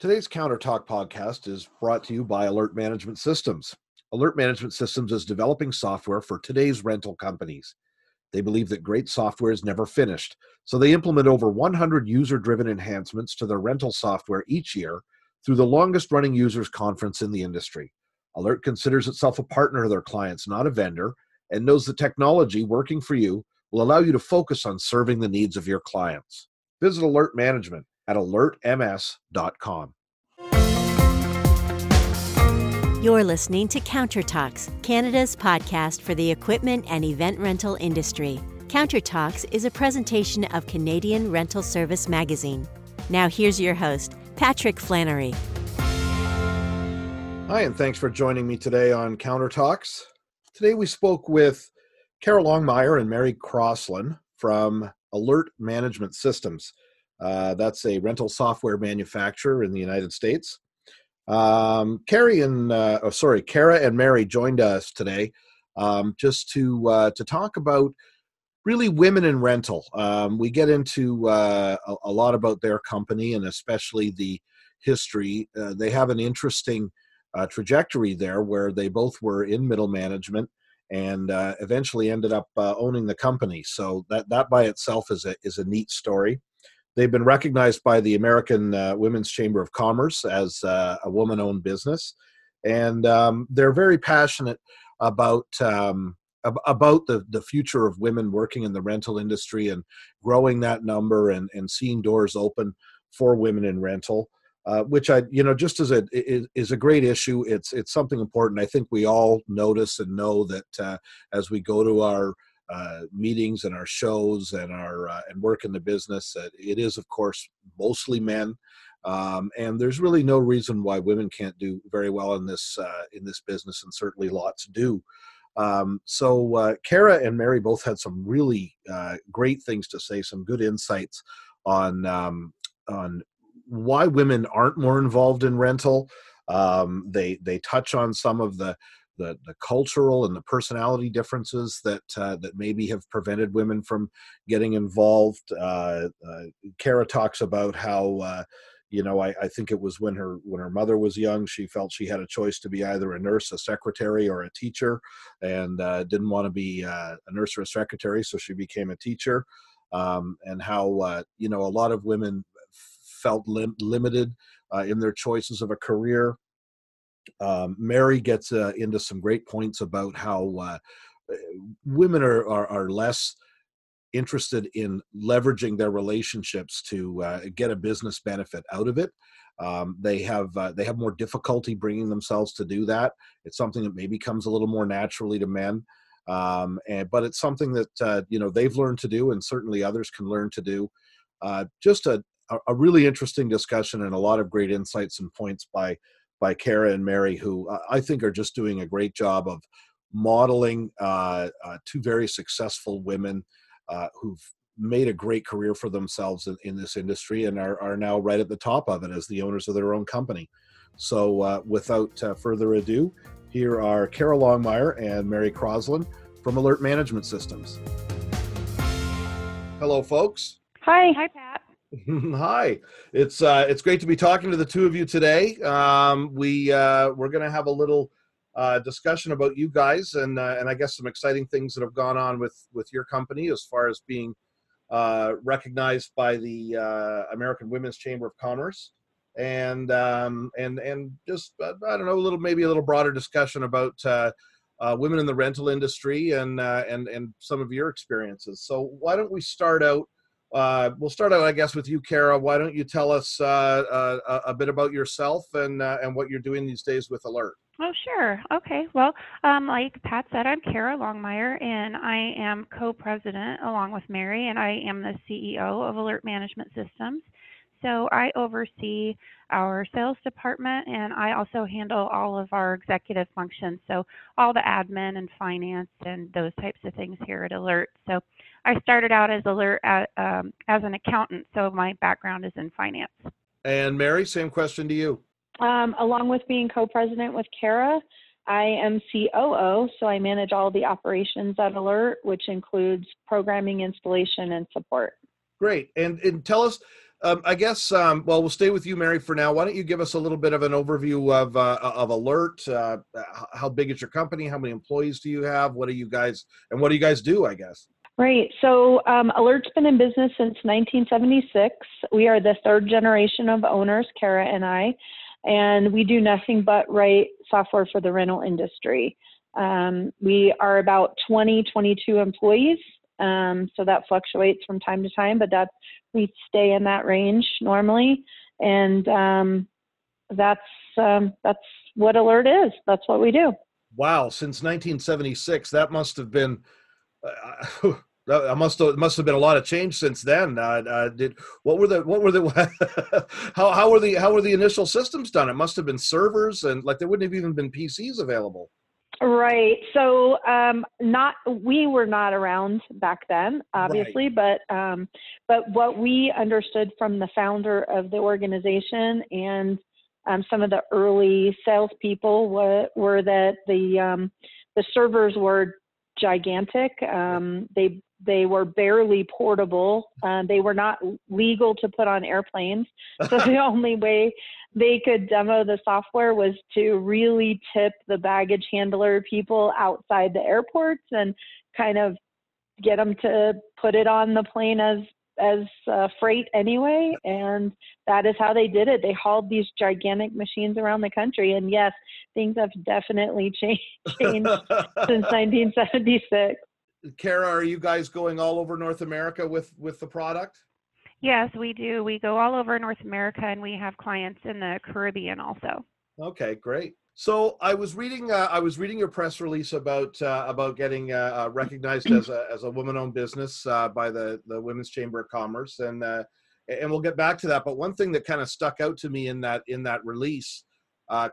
Today's Counter Talk podcast is brought to you by Alert Management Systems. Alert Management Systems is developing software for today's rental companies. They believe that great software is never finished, so they implement over 100 user driven enhancements to their rental software each year through the longest running users conference in the industry. Alert considers itself a partner of their clients, not a vendor, and knows the technology working for you will allow you to focus on serving the needs of your clients. Visit Alert Management at alertms.com. You're listening to Counter Talks, Canada's podcast for the equipment and event rental industry. Counter Talks is a presentation of Canadian Rental Service Magazine. Now, here's your host, Patrick Flannery. Hi, and thanks for joining me today on Counter Talks. Today we spoke with Kara Longmire and Mary Crosland from Alert Management Systems. Uh, that's a rental software manufacturer in the United States. Um, Carrie and uh, oh, sorry, Kara and Mary joined us today um, just to uh, to talk about really women in rental. Um, we get into uh, a, a, lot about their company and especially the history. Uh, they have an interesting uh, trajectory there where they both were in middle management and eventually ended up owning the company. So that that by itself is a is a neat story. They've been recognized by the American uh, Women's Chamber of Commerce as uh, a woman owned business. And um, they're very passionate about. Um, about the, the future of women working in the rental industry and growing that number and, and seeing doors open for women in rental. Uh, which I, you know, just as a is, a great issue. It's it's something important. I think we all notice and know that uh, as we go to our uh, meetings and our shows and our uh, and work in the business. Uh, it is, of course, mostly men, um, and there's really no reason why women can't do very well in this uh, in this business, and certainly lots do. Um, so uh, Kara and Mary both had some really uh, great things to say, some good insights on um, on why women aren't more involved in rental. Um, they they touch on some of the the, the cultural and the personality differences that uh, that maybe have prevented women from getting involved. Uh, uh, Kara talks about how uh, you know I, I, think it was when her when her mother was young she felt she had a choice to be either a nurse a secretary or a teacher and uh, didn't want to be uh, a nurse or a secretary so she became a teacher um, and how uh, you know a lot of women felt lim- limited uh, in their choices of a career um, Mary gets uh, into some great points about how uh, eh, women are, are, are less interested in leveraging their relationships to uh, get a business benefit out of it. Um, they have uh, they have more difficulty bringing themselves to do that. It's something that maybe comes a little more naturally to men, um, and but it's something that uh, you know they've learned to do, and certainly others can learn to do. Uh, just a a really interesting discussion and a lot of great insights and points by by Kara and Mary, who I think are just doing a great job of modeling uh, uh, two very successful women uh, who've made a great career for themselves in, in, this industry and are, are now right at the top of it as the owners of their own company. So, uh, without uh, further ado, here are Kara Longmire and Mary Crosland from Alert Management Systems. Hello, folks. Hi. Hi, Pat. Hi, it's uh, it's great to be talking to the two of you today. Um, we uh, we're going to have a little uh, discussion about you guys and uh, and I guess some exciting things that have gone on with with your company as far as being uh, recognized by the uh, American Women's Chamber of Commerce and um, and and just I don't know a little maybe a little broader discussion about women in the rental industry and and and some of your experiences. So why don't we start out? Uh, we'll start out, I guess, with you, Kara. Why don't you tell us uh, uh, a bit about yourself and uh, and what you're doing these days with Alert? Oh, sure. Okay. Well, um, like Pat said, I'm Kara Longmire, and I am co-president along with Mary, and I am the CEO of Alert Management Systems. So I oversee our sales department, and I also handle all of our executive functions. So all the admin and finance and those types of things here at Alert. So I started out as alert at, um, as an accountant, so my background is in finance. And Mary, same question to you. Um, along with being co-president with Kara, I am COO, so I manage all the operations at Alert, which includes programming, installation, and support. Great. And, and tell us um, I guess, um, well, we'll stay with you, Mary, for now. Why don't you give us a little bit of an overview of, uh, of Alert? Uh, how big is your company? How many employees do you have? What do you guys, and what do you guys do, I guess? Right. So um, Alert's been in business since 1976. We are the third generation of owners, Kara and I, and we do nothing but write software for the rental industry. Um, we are about 20, 22 employees. Um, so that fluctuates from time to time, but that's we stay in that range normally, and um, that's um, that's what Alert is. That's what we do. Wow! Since 1976, that must have been. Uh, that must have must have been a lot of change since then. Uh, uh, did what were the what were the how how were the how were the initial systems done? It must have been servers and like there wouldn't have even been PCs available. Right. So, um, not we were not around back then, obviously, right. but um, but what we understood from the founder of the organization and um, some of the early salespeople were, were that the um, the servers were gigantic. Um, they they were barely portable. Uh, they were not legal to put on airplanes. So the only way they could demo the software was to really tip the baggage handler people outside the airports and kind of get them to put it on the plane as as uh, freight anyway and that is how they did it they hauled these gigantic machines around the country and yes things have definitely changed, changed since 1976 Kara, are you guys going all over North America with with the product? Yes, we do. We go all over North America, and we have clients in the Caribbean also. Okay, great. So I was reading uh, I was reading your press release about uh, about getting uh, uh recognized as a as a woman-owned business uh, by the the Women's Chamber of Commerce, and uh, and we'll get back to that. But one thing that kind of stuck out to me in that in that release,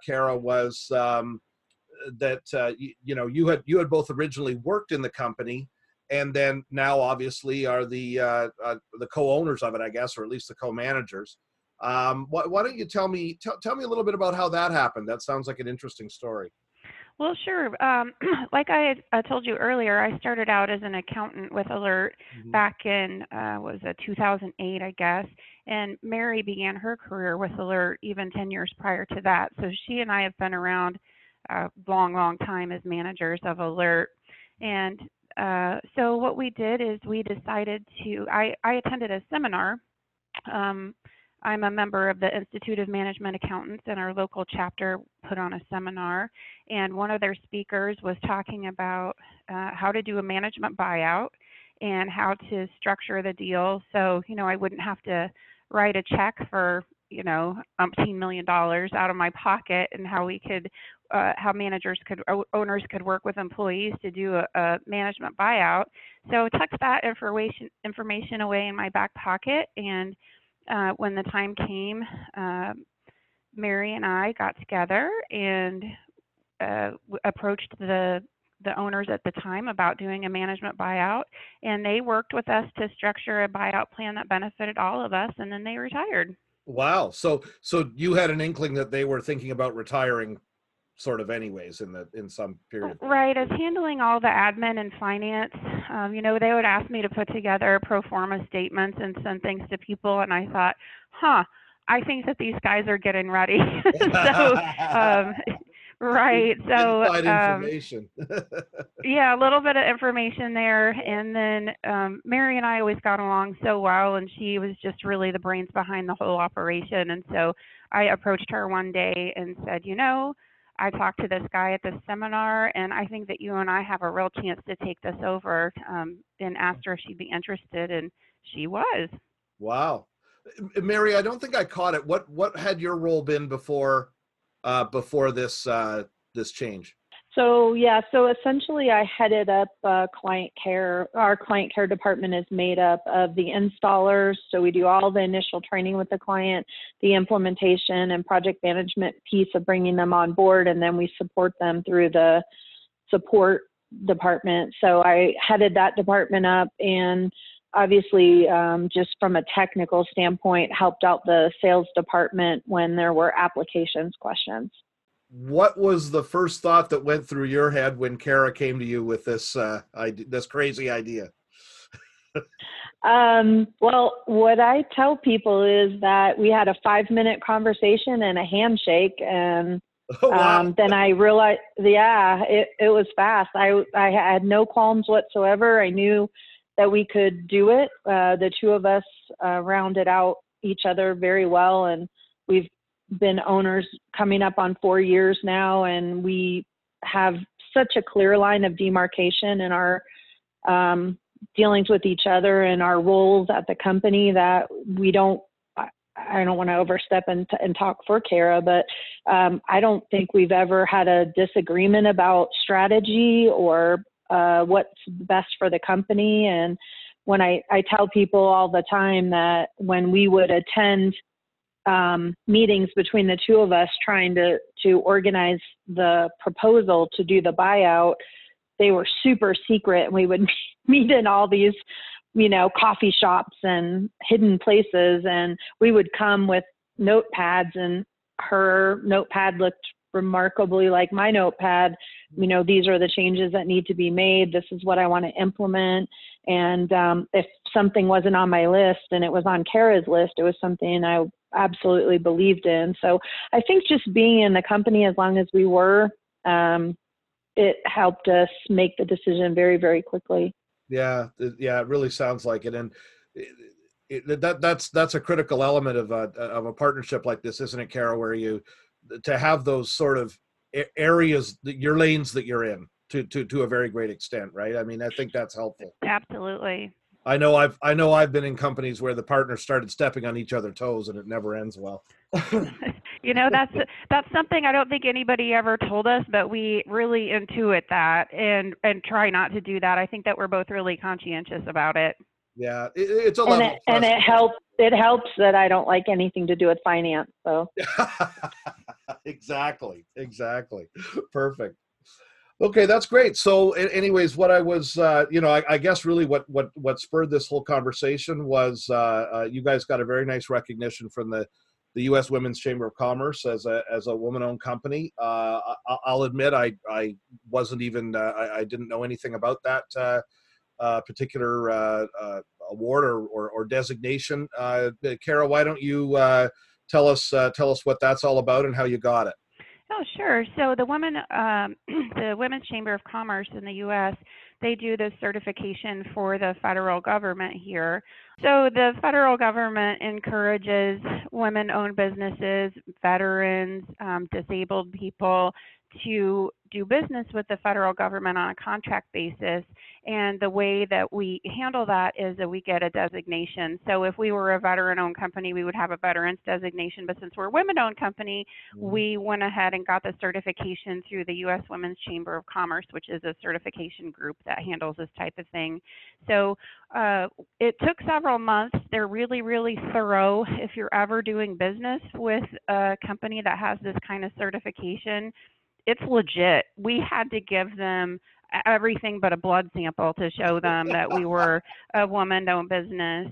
Kara, was um, that uh, you, you, know you had you had both originally worked in the company and then now obviously are the uh, uh, the co-owners of it i guess or at least the co-managers um, why, why, don't you tell me t- tell me a little bit about how that happened that sounds like an interesting story well, sure. Um, like I, had, I told you earlier, I started out as an accountant with Alert mm-hmm. back in uh, was a 2008, I guess. And Mary began her career with Alert even 10 years prior to that. So she and I have been around a long, long time as managers of Alert. And uh, so what we did is we decided to, I, I attended a seminar. Um, I'm a member of the Institute of Management Accountants, and our local chapter put on a seminar. And one of their speakers was talking about uh, how to do a management buyout and how to structure the deal so, you know, I wouldn't have to write a check for you know umpteen million dollars out of my pocket and how we could uh, how managers could owners could work with employees to do a, a management buyout so tucked that information information away in my back pocket and uh, when the time came uh, mary and i got together and uh, approached the the owners at the time about doing a management buyout and they worked with us to structure a buyout plan that benefited all of us and then they retired Wow. So so you had an inkling that they were thinking about retiring sort of anyways in the in some period right as handling all the admin and finance um, you know they would ask me to put together pro forma statements and send things to people and i thought huh i think that these guys are getting ready. So um, right so um, yeah a little bit of information there and then um, mary and i always got along so well and she was just really the brains behind the whole operation and so i approached her one day and said you know i talked to this guy at this seminar and i think that you and i have a real chance to take this over um, and asked her if she'd be interested and she was. Wow. Mary i don't think i caught it. What what had your role been before uh, before this uh, this change? So yeah, so essentially I headed up uh, client care. Our client care department is made up of the installers. So we do all the initial training with the client, the implementation and project management piece of bringing them on board, and then we support them through the support department. So I headed that department up and obviously um, just from a technical standpoint helped out the sales department when there were applications questions what was the first thought that went through your head when kara came to you with this uh, idea, this crazy idea Um, well, what I tell people is that we had a five minute conversation and a handshake, and oh, wow. um, then I realized, yeah, it, it was fast. I, I had no qualms whatsoever. I knew that we could do it. Uh, the two of us uh, rounded out each other very well, and we've been owners coming up on four years now, and we have such a clear line of demarcation in our um, dealings with each other and our roles at the company that we don't I don't want to overstep and, and talk for Kara, but um, I don't think we've ever had a disagreement about strategy or uh, what's best for the company. And when I, I tell people all the time that when we would attend um, meetings between the two of us trying to, to organize the proposal to do the buyout, they were super secret. And we would meet in all these you know coffee shops and hidden places and we would come with notepads and her notepad looked remarkably like my notepad. You know these are the changes that need to be made. This is what i want to implement. And um, if something wasn't on my list and it was on kara's list it was something i absolutely believed in. So i think just being in the company as long as we were um, it helped us make the decision very very quickly. Yeah yeah it really sounds like it. And it, it, that that's that's a critical element of a of a partnership like this isn't it Kara where you to have those sort of areas your lanes that you're in to to to a very great extent right? I mean i think that's helpful. Absolutely I know I've I know I've been in companies where the partners started stepping on each other's toes and it never ends well. you know that's that's something I don't think anybody ever told us, but we really intuit that and and try not to do that. I think that we're both really conscientious about it. Yeah, it, it's a and it, and it helps. It helps that I don't like anything to do with finance. So exactly, exactly, perfect. Okay, that's great. So, anyways, what I was, uh, you know, I, I, guess really what what what spurred this whole conversation was uh, uh, you guys got a very nice recognition from the the U.S. Women's Chamber of Commerce as a as a woman-owned company. Uh, I, will admit, I I wasn't even uh, I, I, didn't know anything about that uh, particular award or, or, or designation. Kara, why don't you tell us tell us what that's all about and how you got it? Oh, sure. So the women, um, the Women's Chamber of Commerce in the U.S., they do the certification for the federal government here. So the federal government encourages women-owned businesses, veterans, um, disabled people to do business with the federal government on a contract basis. And the way that we handle that is that we get a designation. So if we were a veteran owned company, we would have a veterans designation. But since we're a women owned company, mm-hmm. we went ahead and got the certification through the U.S. Women's Chamber of Commerce, which is a certification group that handles this type of thing. So uh, it took several months. They're really, really thorough. If you're ever doing business with a company that has this kind of certification, it's legit. We had to give them everything but a blood sample to show them that we were a woman-owned business.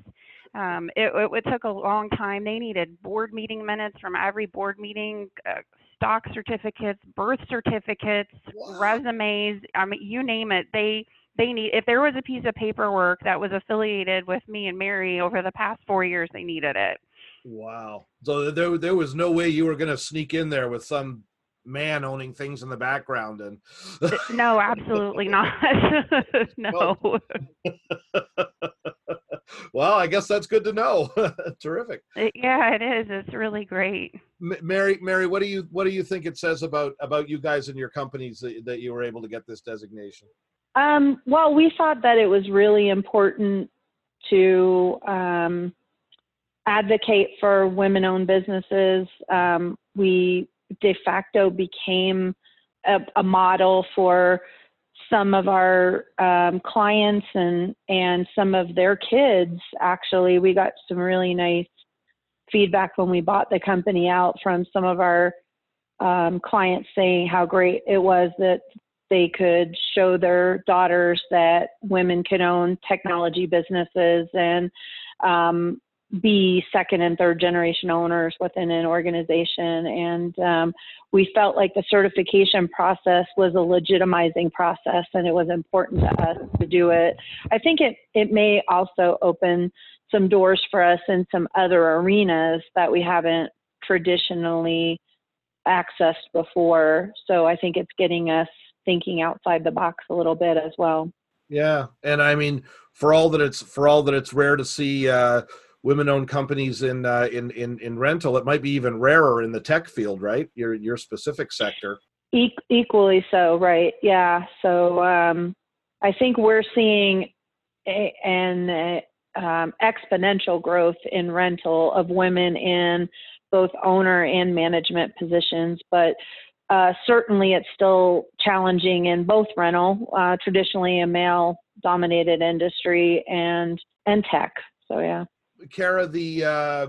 Um, it, it, it, took a long time. They needed board meeting minutes from every board meeting, uh, stock certificates, birth certificates, wow. resumes. I mean, you name it. They they need. If there was a piece of paperwork that was affiliated with me and Mary over the past four years, they needed it. Wow. So there there was no way you were going to sneak in there with some man owning things in the background and no absolutely not. No. Well i guess that's good to know. Terrific. Yeah it is. It's really great. Mary mary what do you what do you think it says about about you guys and your companies that, that you were able to get this designation? Um, well we thought that it was really important to um, advocate for women owned businesses. Um, we de facto became a, a model for some of our um, clients and and some of their kids. Actually, we got some really nice feedback when we bought the company out from some of our um, clients saying how great it was that they could show their daughters that women can own technology businesses and um, be second and third generation owners within an organization. And um, we felt like the certification process was a legitimizing process and it was important to us to do it. I think it, it may also open some doors for us in some other arenas that we haven't traditionally accessed before. So I think it's getting us thinking outside the box a little bit as well. Yeah, and I mean, for all that it's for all that it's rare to see uh, women-owned companies in, uh, in in in rental, it might be even rarer in the tech field, right? Your your specific sector. E- equally so, right? Yeah. So um, I think we're seeing a, an um, exponential growth in rental of women in both owner and management positions, but uh, certainly it's still challenging in both rental, uh, traditionally a male dominated industry, and and tech. So yeah. Kara, the uh,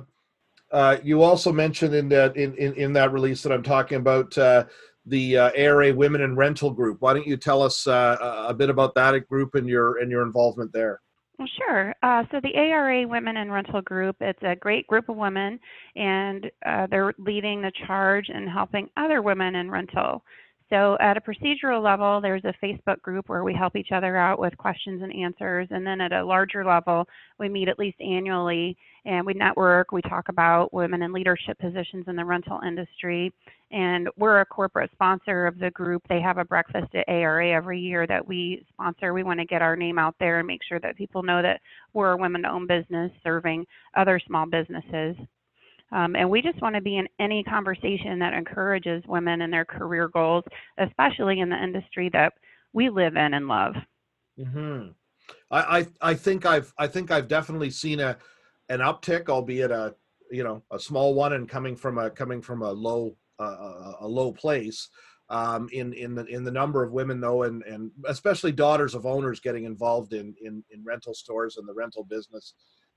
uh, you also mentioned in that in, in, in that release that I'm talking about uh, the uh, ARA Women in Rental Group. Why don't you tell us uh, a bit about that group and your and your involvement there? Well, sure. Uh, so the ARA Women in Rental Group, it's a great group of women, and uh, they're leading the charge and helping other women in rental. So at a procedural level, there's a Facebook group where we help each other out with questions and answers. And then at a larger level, we meet at least annually and we network. We talk about women in leadership positions in the rental industry. And we're a corporate sponsor of the group. They have a breakfast at ARA every year that we sponsor. We want to get our name out there and make sure that people know that we're a women owned business serving other small businesses. Um, and we just want to be in any conversation that encourages women in their career goals, especially in the industry that we live in and love. Mm-hmm. I, I, I think I've I think I've definitely seen a an uptick, albeit a you know a small one, and coming from a coming from a low uh, a low place um, in in the in the number of women though, and and especially daughters of owners getting involved in in, in rental stores and the rental business.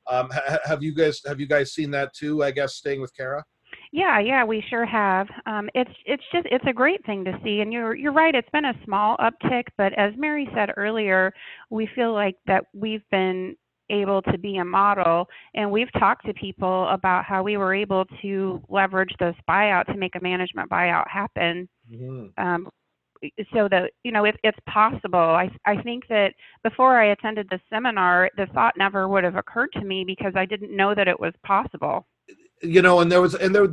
Um, ha- have you guys have you guys seen that too? I guess staying with Kara. Yeah, yeah, we sure have. Um, it's it's just it's a great thing to see, and you're you're right. It's been a small uptick, but as Mary said earlier, we feel like that we've been able to be a model, and we've talked to people about how we were able to leverage those buyout to make a management buyout happen. Mm-hmm. Um, so that you know if it's possible. I i think that before i attended the seminar the thought never would have occurred to me because i didn't know that it was possible. You know and there was and there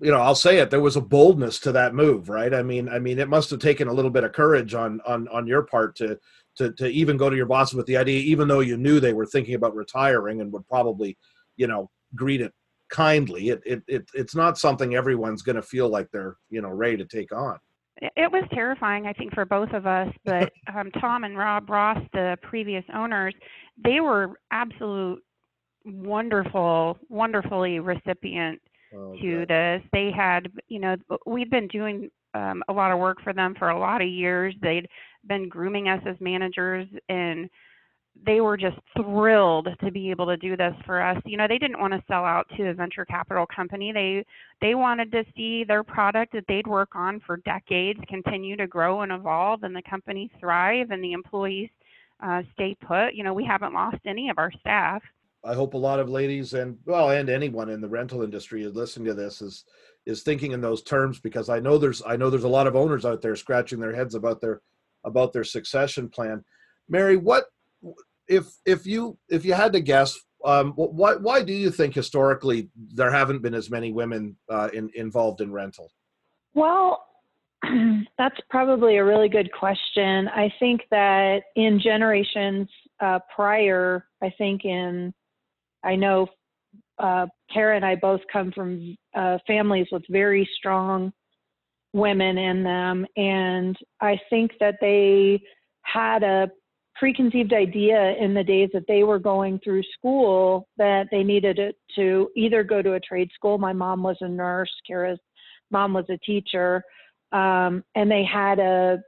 you know i'll say it there was a boldness to that move right? I mean i mean it must have taken a little bit of courage on on on your part to to to even go to your boss with the idea even though you knew they were thinking about retiring and would probably you know greet it kindly. It it, it it's not something everyone's going to feel like they're you know ready to take on it was terrifying, I think, for both of us. But um, Tom and Rob Ross, the previous owners, they were absolute wonderful, wonderfully recipient oh, to this. They had, you know, we'd been doing um, a lot of work for them for a lot of years. They'd been grooming us as managers and they were just thrilled to be able to do this for us. You know, they didn't want to sell out to a venture capital company. They they wanted to see their product that they'd work on for decades continue to grow and evolve, and the company thrive, and the employees uh, stay put. You know, we haven't lost any of our staff. I hope a lot of ladies and well, and anyone in the rental industry is listening to this is is thinking in those terms because I know there's I know there's a lot of owners out there scratching their heads about their about their succession plan. Mary, what if if you if you had to guess, um, why why do you think historically there haven't been as many women uh, in, involved in rental? Well, that's probably a really good question. I think that in generations uh, prior, I think in I know uh, Kara and I both come from uh, families with very strong women in them, and I think that they had a preconceived idea in the days that they were going through school that they needed it to either go to a trade school. My mom was a nurse, Kara's mom was a teacher, um, and they had a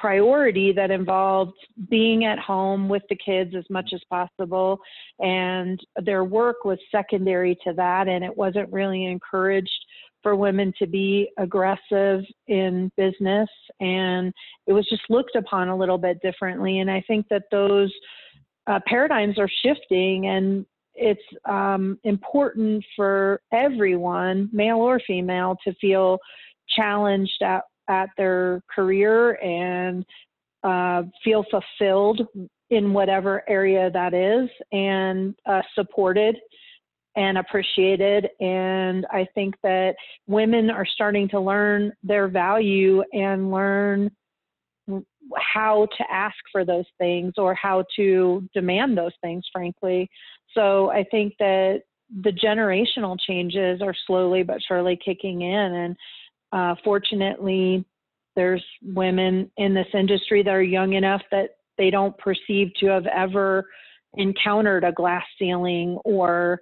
priority that involved being at home with the kids as much as possible. And their work was secondary to that, and it wasn't really encouraged for women to be aggressive in business. And it was just looked upon a little bit differently. And i think that those uh, paradigms are shifting and it's um, important for everyone, male or female, to feel challenged at, at their career and uh, feel fulfilled in whatever area that is and uh, supported and appreciated. And I think that women are starting to learn their value and learn how to ask for those things or how to demand those things, frankly. So I think that the generational changes are slowly but surely kicking in. And uh, fortunately, there's women in this industry that are young enough that they don't perceive to have ever encountered a glass ceiling or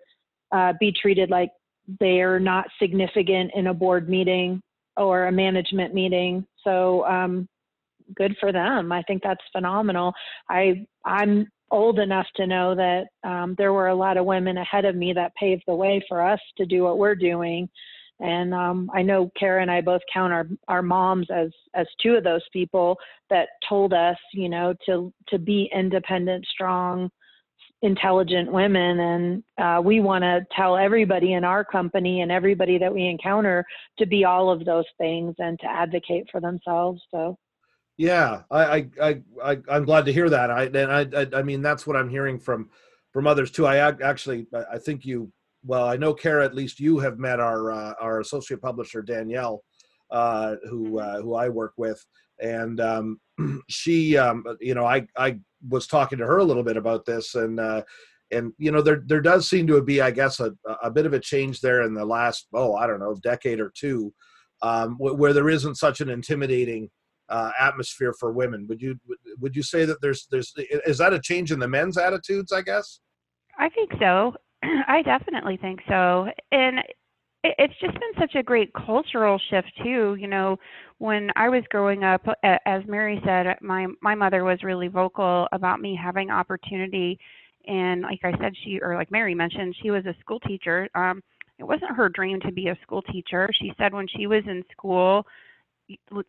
uh, be treated like they're not significant in a board meeting or a management meeting. So um, good for them. I think that's phenomenal. I I'm old enough to know that um, there were a lot of women ahead of me that paved the way for us to do what we're doing. And um, I know Kara and I both count our, our moms as as two of those people that told us, you know, to to be independent, strong, intelligent women. And uh, we want to tell everybody in our company and everybody that we encounter to be all of those things and to advocate for themselves. So yeah, I, I, I, I'm glad to hear that. I, and I, I, I mean, that's what I'm hearing from, from others too. I actually, I think you, well, I know Kara, at least you have met our, uh, our associate publisher, Danielle, uh, who, uh, who I work with. And um, she, um, you know, I, I was talking to her a little bit about this and, uh, and you know there there does seem to be I guess a, a bit of a change there in the last oh I don't know decade or two um, where there isn't such an intimidating uh, atmosphere for women. Would you would you say that there's there's is that a change in the men's attitudes? I guess. I think so. I definitely think so, and it's just been such a great cultural shift too. You know, when I was growing up, as Mary said, my my mother was really vocal about me having opportunity, and like I said, she or like Mary mentioned, she was a school teacher. Um, it wasn't her dream to be a school teacher. She said when she was in school,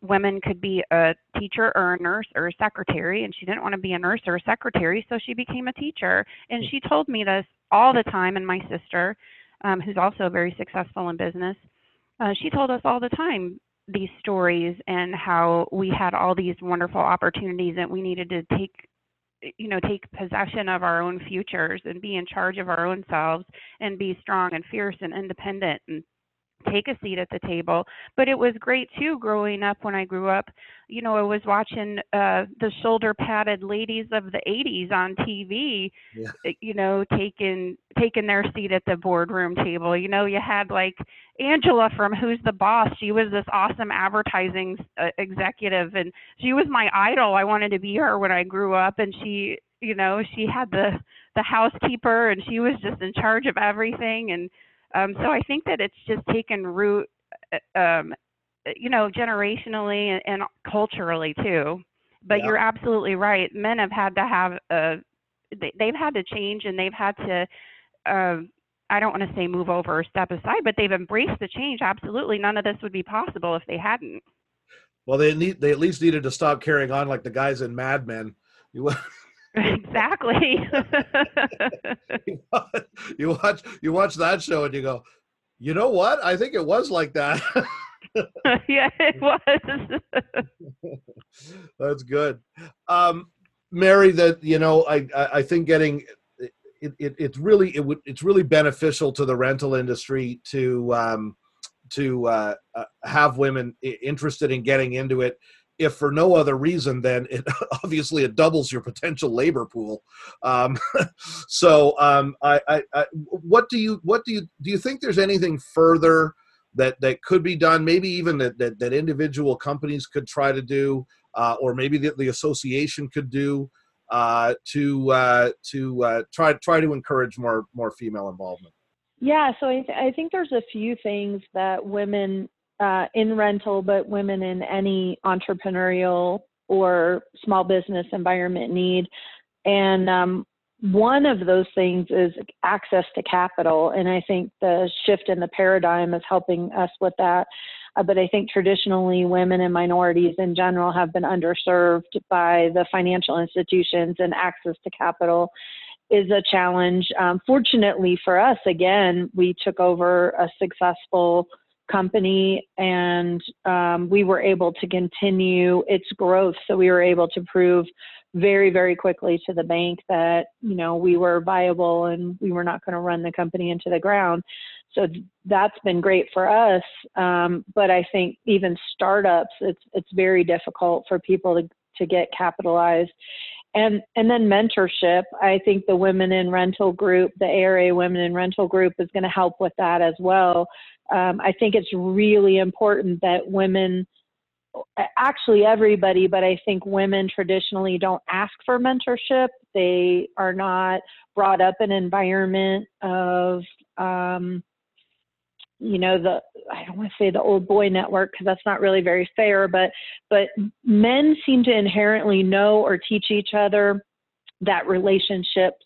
women could be a teacher or a nurse or a secretary and she didn't want to be a nurse or a secretary so she became a teacher and she told me this all the time and my sister um, who's also very successful in business uh, she told us all the time these stories and how we had all these wonderful opportunities and we needed to take you know take possession of our own futures and be in charge of our own selves and be strong and fierce and independent and take a seat at the table. But it was great too growing up when I grew up. You know, I was watching uh the shoulder padded ladies of the 80s on TV, yeah. Eh, you know, taking taking their seat at the boardroom table. You know, you had like Angela from Who's the Boss. She was this awesome advertising uh, executive and she was my idol. I wanted to be her when I grew up and she, you know, she had the the housekeeper and she was just in charge of everything and um, so I think that it's just taken root, uh, um, you know, generationally and, and culturally too. But yeah. you're absolutely right. Men have had to have a, they, they've had to change and they've had to, uh, I don't want to say move over or step aside, but they've embraced the change. Absolutely, none of this would be possible if they hadn't. Well, they need they at least needed to stop carrying on like the guys in Mad Men. You exactly. you watch you watch that show and you go, you know what? I think it was like that. yeah, it was. That's good. Um, Mary, that you know, I I think getting it, it it's really it would it's really beneficial to the rental industry to um, to uh, uh, have women interested in getting into it if for no other reason than it obviously it doubles your potential labor pool. Um, so, um, I, I, I, what do you what do you do you think there's anything further that that could be done? Maybe even that that, that individual companies could try to do, uh, or maybe the, the association could do. Uh, to uh, to uh, try try to encourage more more female involvement. Yeah, so I, th- I think there's a few things that women uh, in rental, but women in any entrepreneurial or small business environment need. And um, one of those things is access to capital. And I think the shift in the paradigm is helping us with that. Uh, but I think traditionally, women and minorities in general have been underserved by the financial institutions and access to capital is a challenge. Um, fortunately for us, again, we took over a successful company and um, we were able to continue its growth. So we were able to prove very, very quickly to the bank that, you know, we were viable and we were not going to run the company into the ground. So that's been great for us. Um, but I think even startups, it's, it's very difficult for people to, to get capitalized and and then mentorship i think the women in rental group the ara women in rental group is going to help with that as well um, i think it's really important that women actually everybody but i think women traditionally don't ask for mentorship. They are not brought up in an environment of um, you know the I don't want to say the old boy network because that's not really very fair, but but men seem to inherently know or teach each other that relationships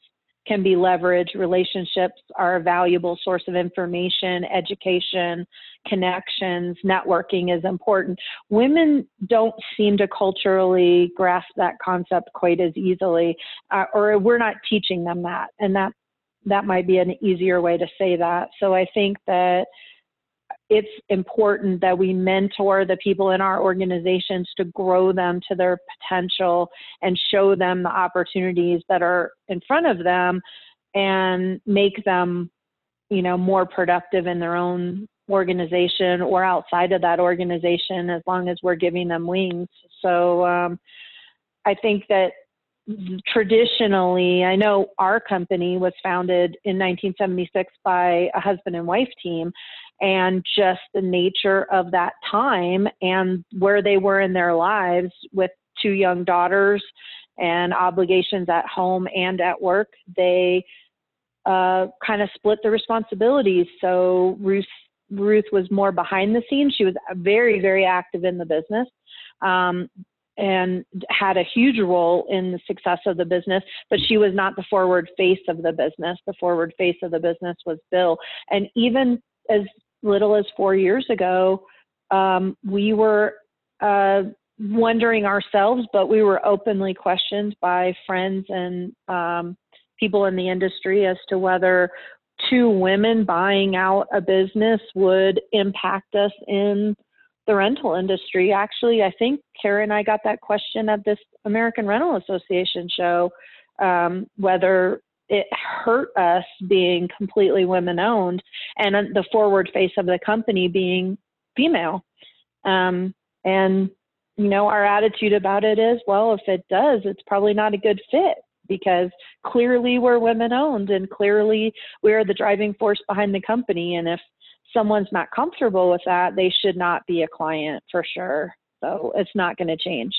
can be leveraged. Relationships are a valuable source of information, education, connections, networking is important. Women don't seem to culturally grasp that concept quite as easily, uh, or we're not teaching them that, and that that might be an easier way to say that. So I think that it's important that we mentor the people in our organizations to grow them to their potential and show them the opportunities that are in front of them and make them you know more productive in their own organization or outside of that organization as long as we're giving them wings. So um, i think that traditionally, I know our company was founded in 1976 by a husband and wife team, and just the nature of that time and where they were in their lives with two young daughters and obligations at home and at work, they uh, kind of split the responsibilities. So Ruth Ruth was more behind the scenes. She was very, very active in the business. Um, and had a huge role in the success of the business, but she was not the forward face of the business. The forward face of the business was Bill. And even as little as four years ago, um, we were uh, wondering ourselves, but we were openly questioned by friends and um, people in the industry as to whether two women buying out a business would impact us in the rental industry. Actually, I think Kara and I got that question at this American Rental Association show um, whether it hurt us being completely women owned and the forward face of the company being female. Um, and, you know, our attitude about it is well, if it does, it's probably not a good fit because clearly we're women owned and clearly we're the driving force behind the company. And if someone's not comfortable with that, they should not be a client for sure. So it's not going to change.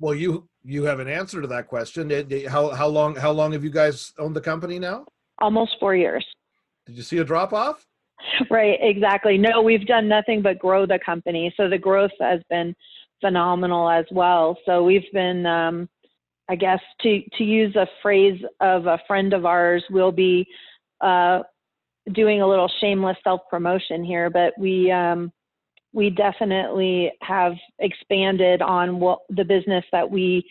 Well, you you have an answer to that question. How how long how long have you guys owned the company now? Almost four years. Did you see a drop off? Right, exactly. No, we've done nothing but grow the company. So the growth has been phenomenal as well. So we've been, um, I guess, to to use a phrase of a friend of ours, we'll be uh, doing a little shameless self promotion here, but we um, we definitely have expanded on what the business that we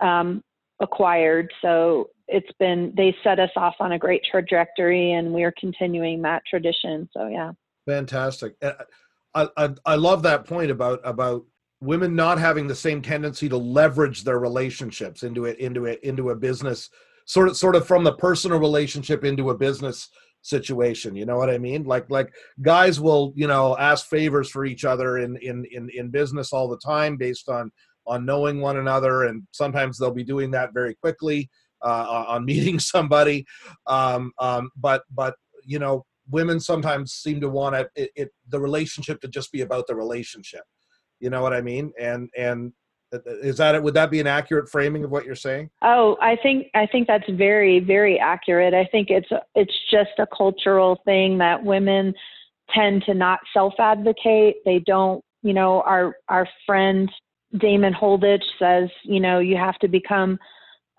um, acquired. So it's been they set us off on a great trajectory, and we are continuing that tradition. So yeah, fantastic. I, I I love that point about about women not having the same tendency to leverage their relationships into it into it into a business sort of sort of from the personal relationship into a business situation you know what i mean? Like like guys will you know ask favors for each other in in in, in business all the time based on on knowing one another and sometimes they'll be doing that very quickly uh, on meeting somebody. Um, um, but but you know women sometimes seem to want it, it the relationship to just be about the relationship you know what i mean? And and is that would that be an accurate framing of what you're saying? Oh i think i think that's very very accurate. I think it's it's just a cultural thing that women tend to not self advocate they don't you know our our friend damon holditch says you know you have to become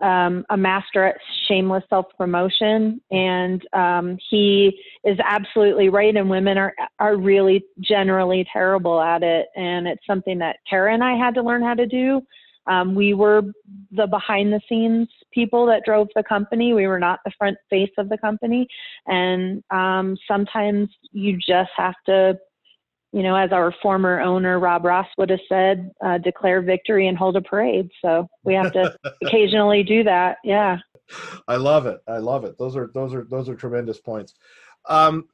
um, a master at shameless self promotion, and um, he is absolutely right. And women are are really generally terrible at it, and it's something that Kara and I had to learn how to do. Um, we were the behind the scenes people that drove the company. We were not the front face of the company. And um, sometimes you just have to, you know, as our former owner, Rob Ross, would have said, uh, declare victory and hold a parade. So we have to occasionally do that. Yeah. I love it. I love it. Those are those are those are tremendous points. Um,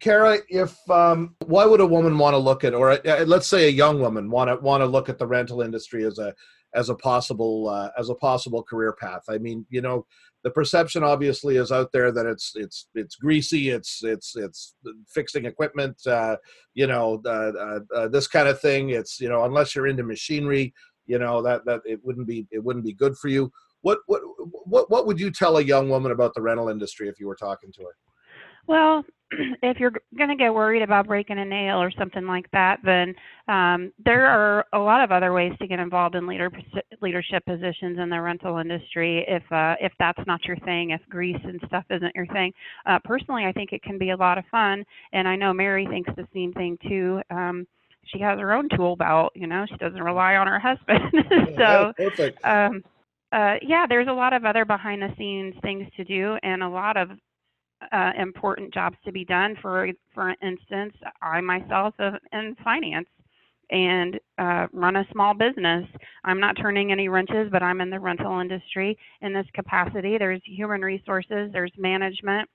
Kara, if um, why would a woman want to look at, or uh, let's say a young woman want to want to look at the rental industry as a as a possible uh, as a possible career path? I mean, you know, the perception obviously is out there that it's it's it's greasy, it's it's it's fixing equipment, uh, you know, uh, uh, uh, this kind of thing. It's you know, unless you're into machinery, you know that that it wouldn't be it wouldn't be good for you. What what what what would you tell a young woman about the rental industry if you were talking to her? Well, if you're going to get worried about breaking a nail or something like that, then um, there are a lot of other ways to get involved in leader, leadership positions in the rental industry. If uh, if that's not your thing, if grease and stuff isn't your thing, uh, personally, I think it can be a lot of fun, and I know Mary thinks the same thing too. Um, she has her own tool belt, you know. She doesn't rely on her husband. so, perfect. Um, uh, yeah, there's a lot of other behind the scenes things to do and a lot of uh, important jobs to be done. For for instance, I myself am in finance and uh, run a small business. I'm not turning any wrenches, but I'm in the rental industry in this capacity. There's human resources, there's management,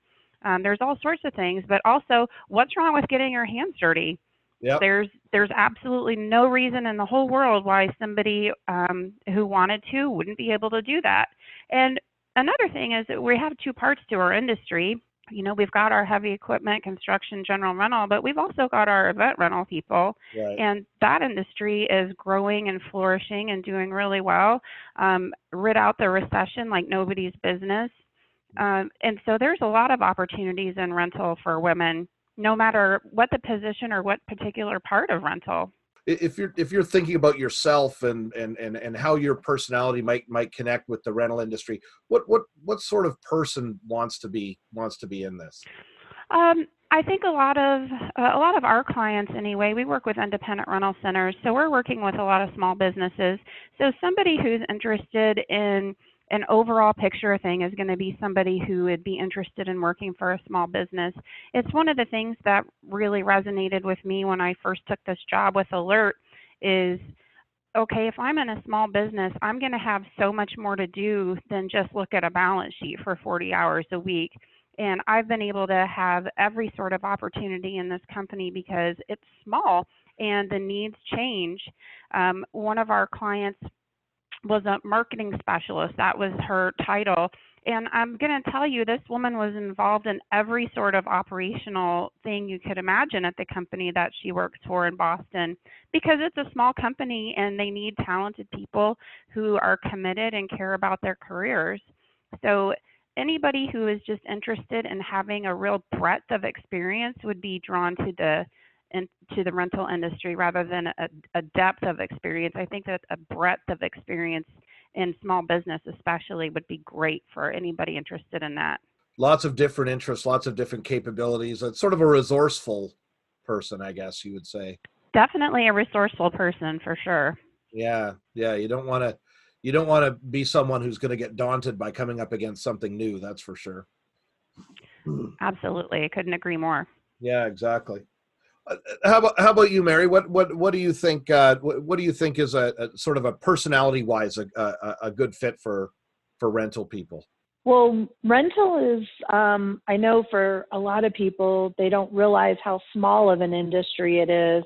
um, there's all sorts of things. But also, what's wrong with getting your hands dirty? Yep. There's there's absolutely no reason in the whole world why somebody um, who wanted to wouldn't be able to do that. And another thing is that we have two parts to our industry you know, we've got our heavy equipment, construction, general rental, but we've also got our event rental people. Right. And that industry is growing and flourishing and doing really well. Um, rid out the recession like nobody's business. Um, and so there's a lot of opportunities in rental for women, no matter what the position or what particular part of rental if you're if you're thinking about yourself and and and, and how your personality might might connect with the rental industry what what what sort of person wants to be wants to be in this um, I think a lot of uh, a lot of our clients anyway. We work with independent rental centers, so we're working with a lot of small businesses. So somebody who's interested in an overall picture thing is going to be somebody who would be interested in working for a small business. It's one of the things that really resonated with me when I first took this job with Alert is okay, if I'm in a small business, I'm going to have so much more to do than just look at a balance sheet for 40 hours a week. And I've been able to have every sort of opportunity in this company because it's small and the needs change. Um, one of our clients was a marketing specialist. That was her title. And I'm going to tell you, this woman was involved in every sort of operational thing you could imagine at the company that she works for in Boston because it's a small company and they need talented people who are committed and care about their careers. So, anybody who is just interested in having a real breadth of experience would be drawn to the into the rental industry rather than a, a depth of experience. I think that a breadth of experience in small business, especially, would be great for anybody interested in that. Lots of different interests, lots of different capabilities. It's sort of a resourceful person, I guess you would say. Definitely a resourceful person for sure. Yeah, yeah. You don't want to, you don't want to be someone who's going to get daunted by coming up against something new. That's for sure. Absolutely, I couldn't agree more. Yeah, exactly. Uh, how about how about you, Mary? What what what do you think? Uh, what, do you think is a, a sort of a personality wise a, a, a good fit for for rental people? Well, rental is, um, I know for a lot of people, they don't realize how small of an industry it is.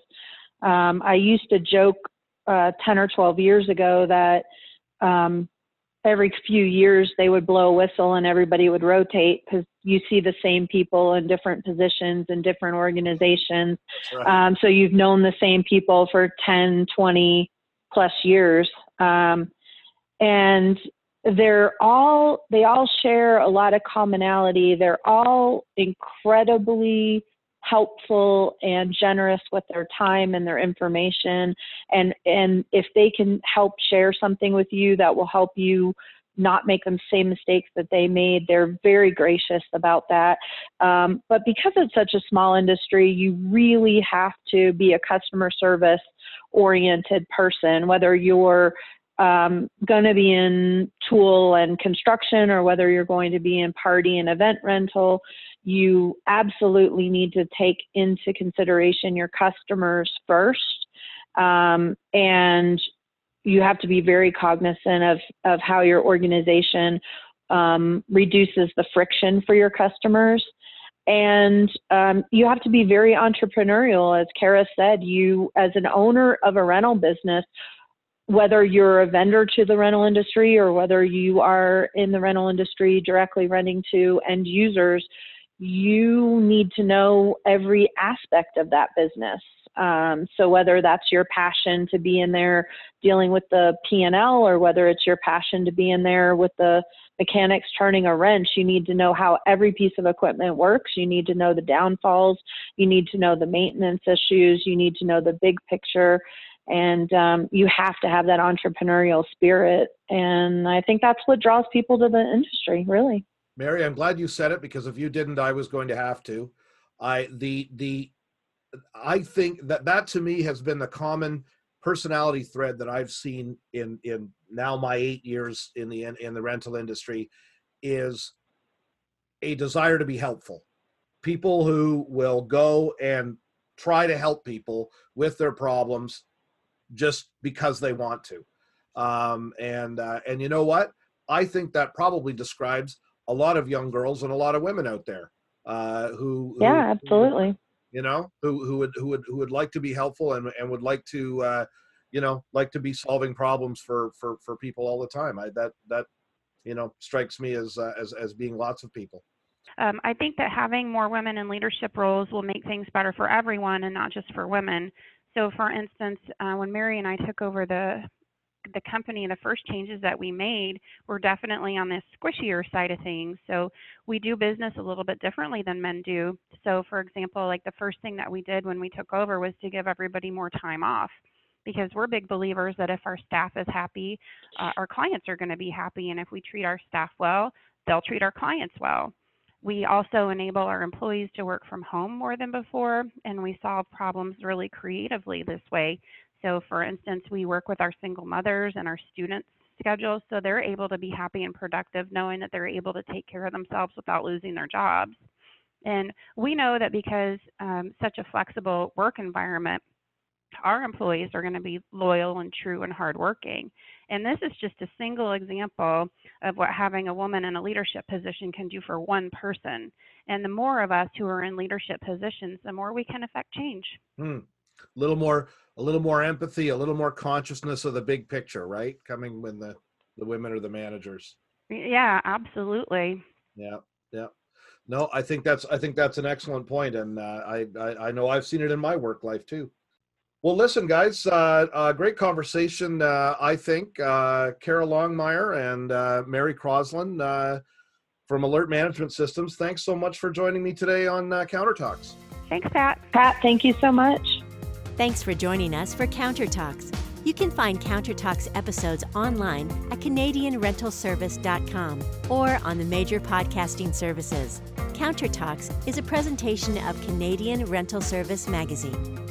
Um, I used to joke uh, 10 or 12 years ago that um, every few years they would blow a whistle and everybody would rotate because you see the same people in different positions in different organizations. Right. Um, so you've known the same people for 10, 20 plus years. Um, and they're all, they all share a lot of commonality. They're all incredibly helpful and generous with their time and their information. And and if they can help share something with you that will help you not make the same mistakes that they made they're very gracious about that. Um, but because it's such a small industry you really have to be a customer service oriented person whether you're um, going to be in tool and construction or whether you're going to be in party and event rental, you absolutely need to take into consideration your customers first. Um, and you have to be very cognizant of, of how your organization um, reduces the friction for your customers. And um, you have to be very entrepreneurial. As Kara said, you, as an owner of a rental business, whether you're a vendor to the rental industry or whether you are in the rental industry directly renting to end users, you need to know every aspect of that business. Um, so whether that's your passion to be in there dealing with the P&L or whether it's your passion to be in there with the mechanics turning a wrench, you need to know how every piece of equipment works. You need to know the downfalls. You need to know the maintenance issues. You need to know the big picture. And um, you have to have that entrepreneurial spirit. And I think that's what draws people to the industry, really. Mary, I'm glad you said it because if you didn't, I was going to have to. I the the I think that that to me has been the common personality thread that I've seen in in now my eight years in the in, in the rental industry is a desire to be helpful. People who will go and try to help people with their problems just because they want to. Um, and uh, and you know what? I think that probably describes a lot of young girls and a lot of women out there uh, who, yeah, absolutely. You know, who who would who would who would like to be helpful and and would like to uh, you know like to be solving problems for for for people all the time. I that that you know strikes me as uh, as as being lots of people. Um, I think that having more women in leadership roles will make things better for everyone and not just for women. So, for instance, uh, when Mary and I took over the the company, the first changes that we made were definitely on the squishier side of things. So we do business a little bit differently than men do. So, for example, like the first thing that we did when we took over was to give everybody more time off because we're big believers that if our staff is happy, uh, our clients are going to be happy. And if we treat our staff well, they'll treat our clients well. We also enable our employees to work from home more than before, and we solve problems really creatively this way. So, for instance, we work with our single mothers and our students' schedules so they're able to be happy and productive knowing that they're able to take care of themselves without losing their jobs. And we know that because um, such a flexible work environment, our employees are going to be loyal and true and hardworking. And this is just a single example of what having a woman in a leadership position can do for one person. And the more of us who are in leadership positions, the more we can affect change. Hmm. A little more, a little more empathy, a little more consciousness of the big picture, right? Coming when the the women are the managers. Yeah, absolutely. Yeah, yeah. No, I think that's I think that's an excellent point, and uh, I, I I know I've seen it in my work life too. Well, listen, guys, uh, uh, great conversation. Uh, I think uh, Kara Longmire and uh, Mary Crosland uh, from Alert Management Systems. Thanks so much for joining me today on Counter Talks. Thanks, Pat. Pat, thank you so much. Thanks for joining us for Counter Talks. You can find Counter Talks episodes online at CanadianRentalService.com or on the major podcasting services. Counter Talks is a presentation of Canadian Rental Service Magazine.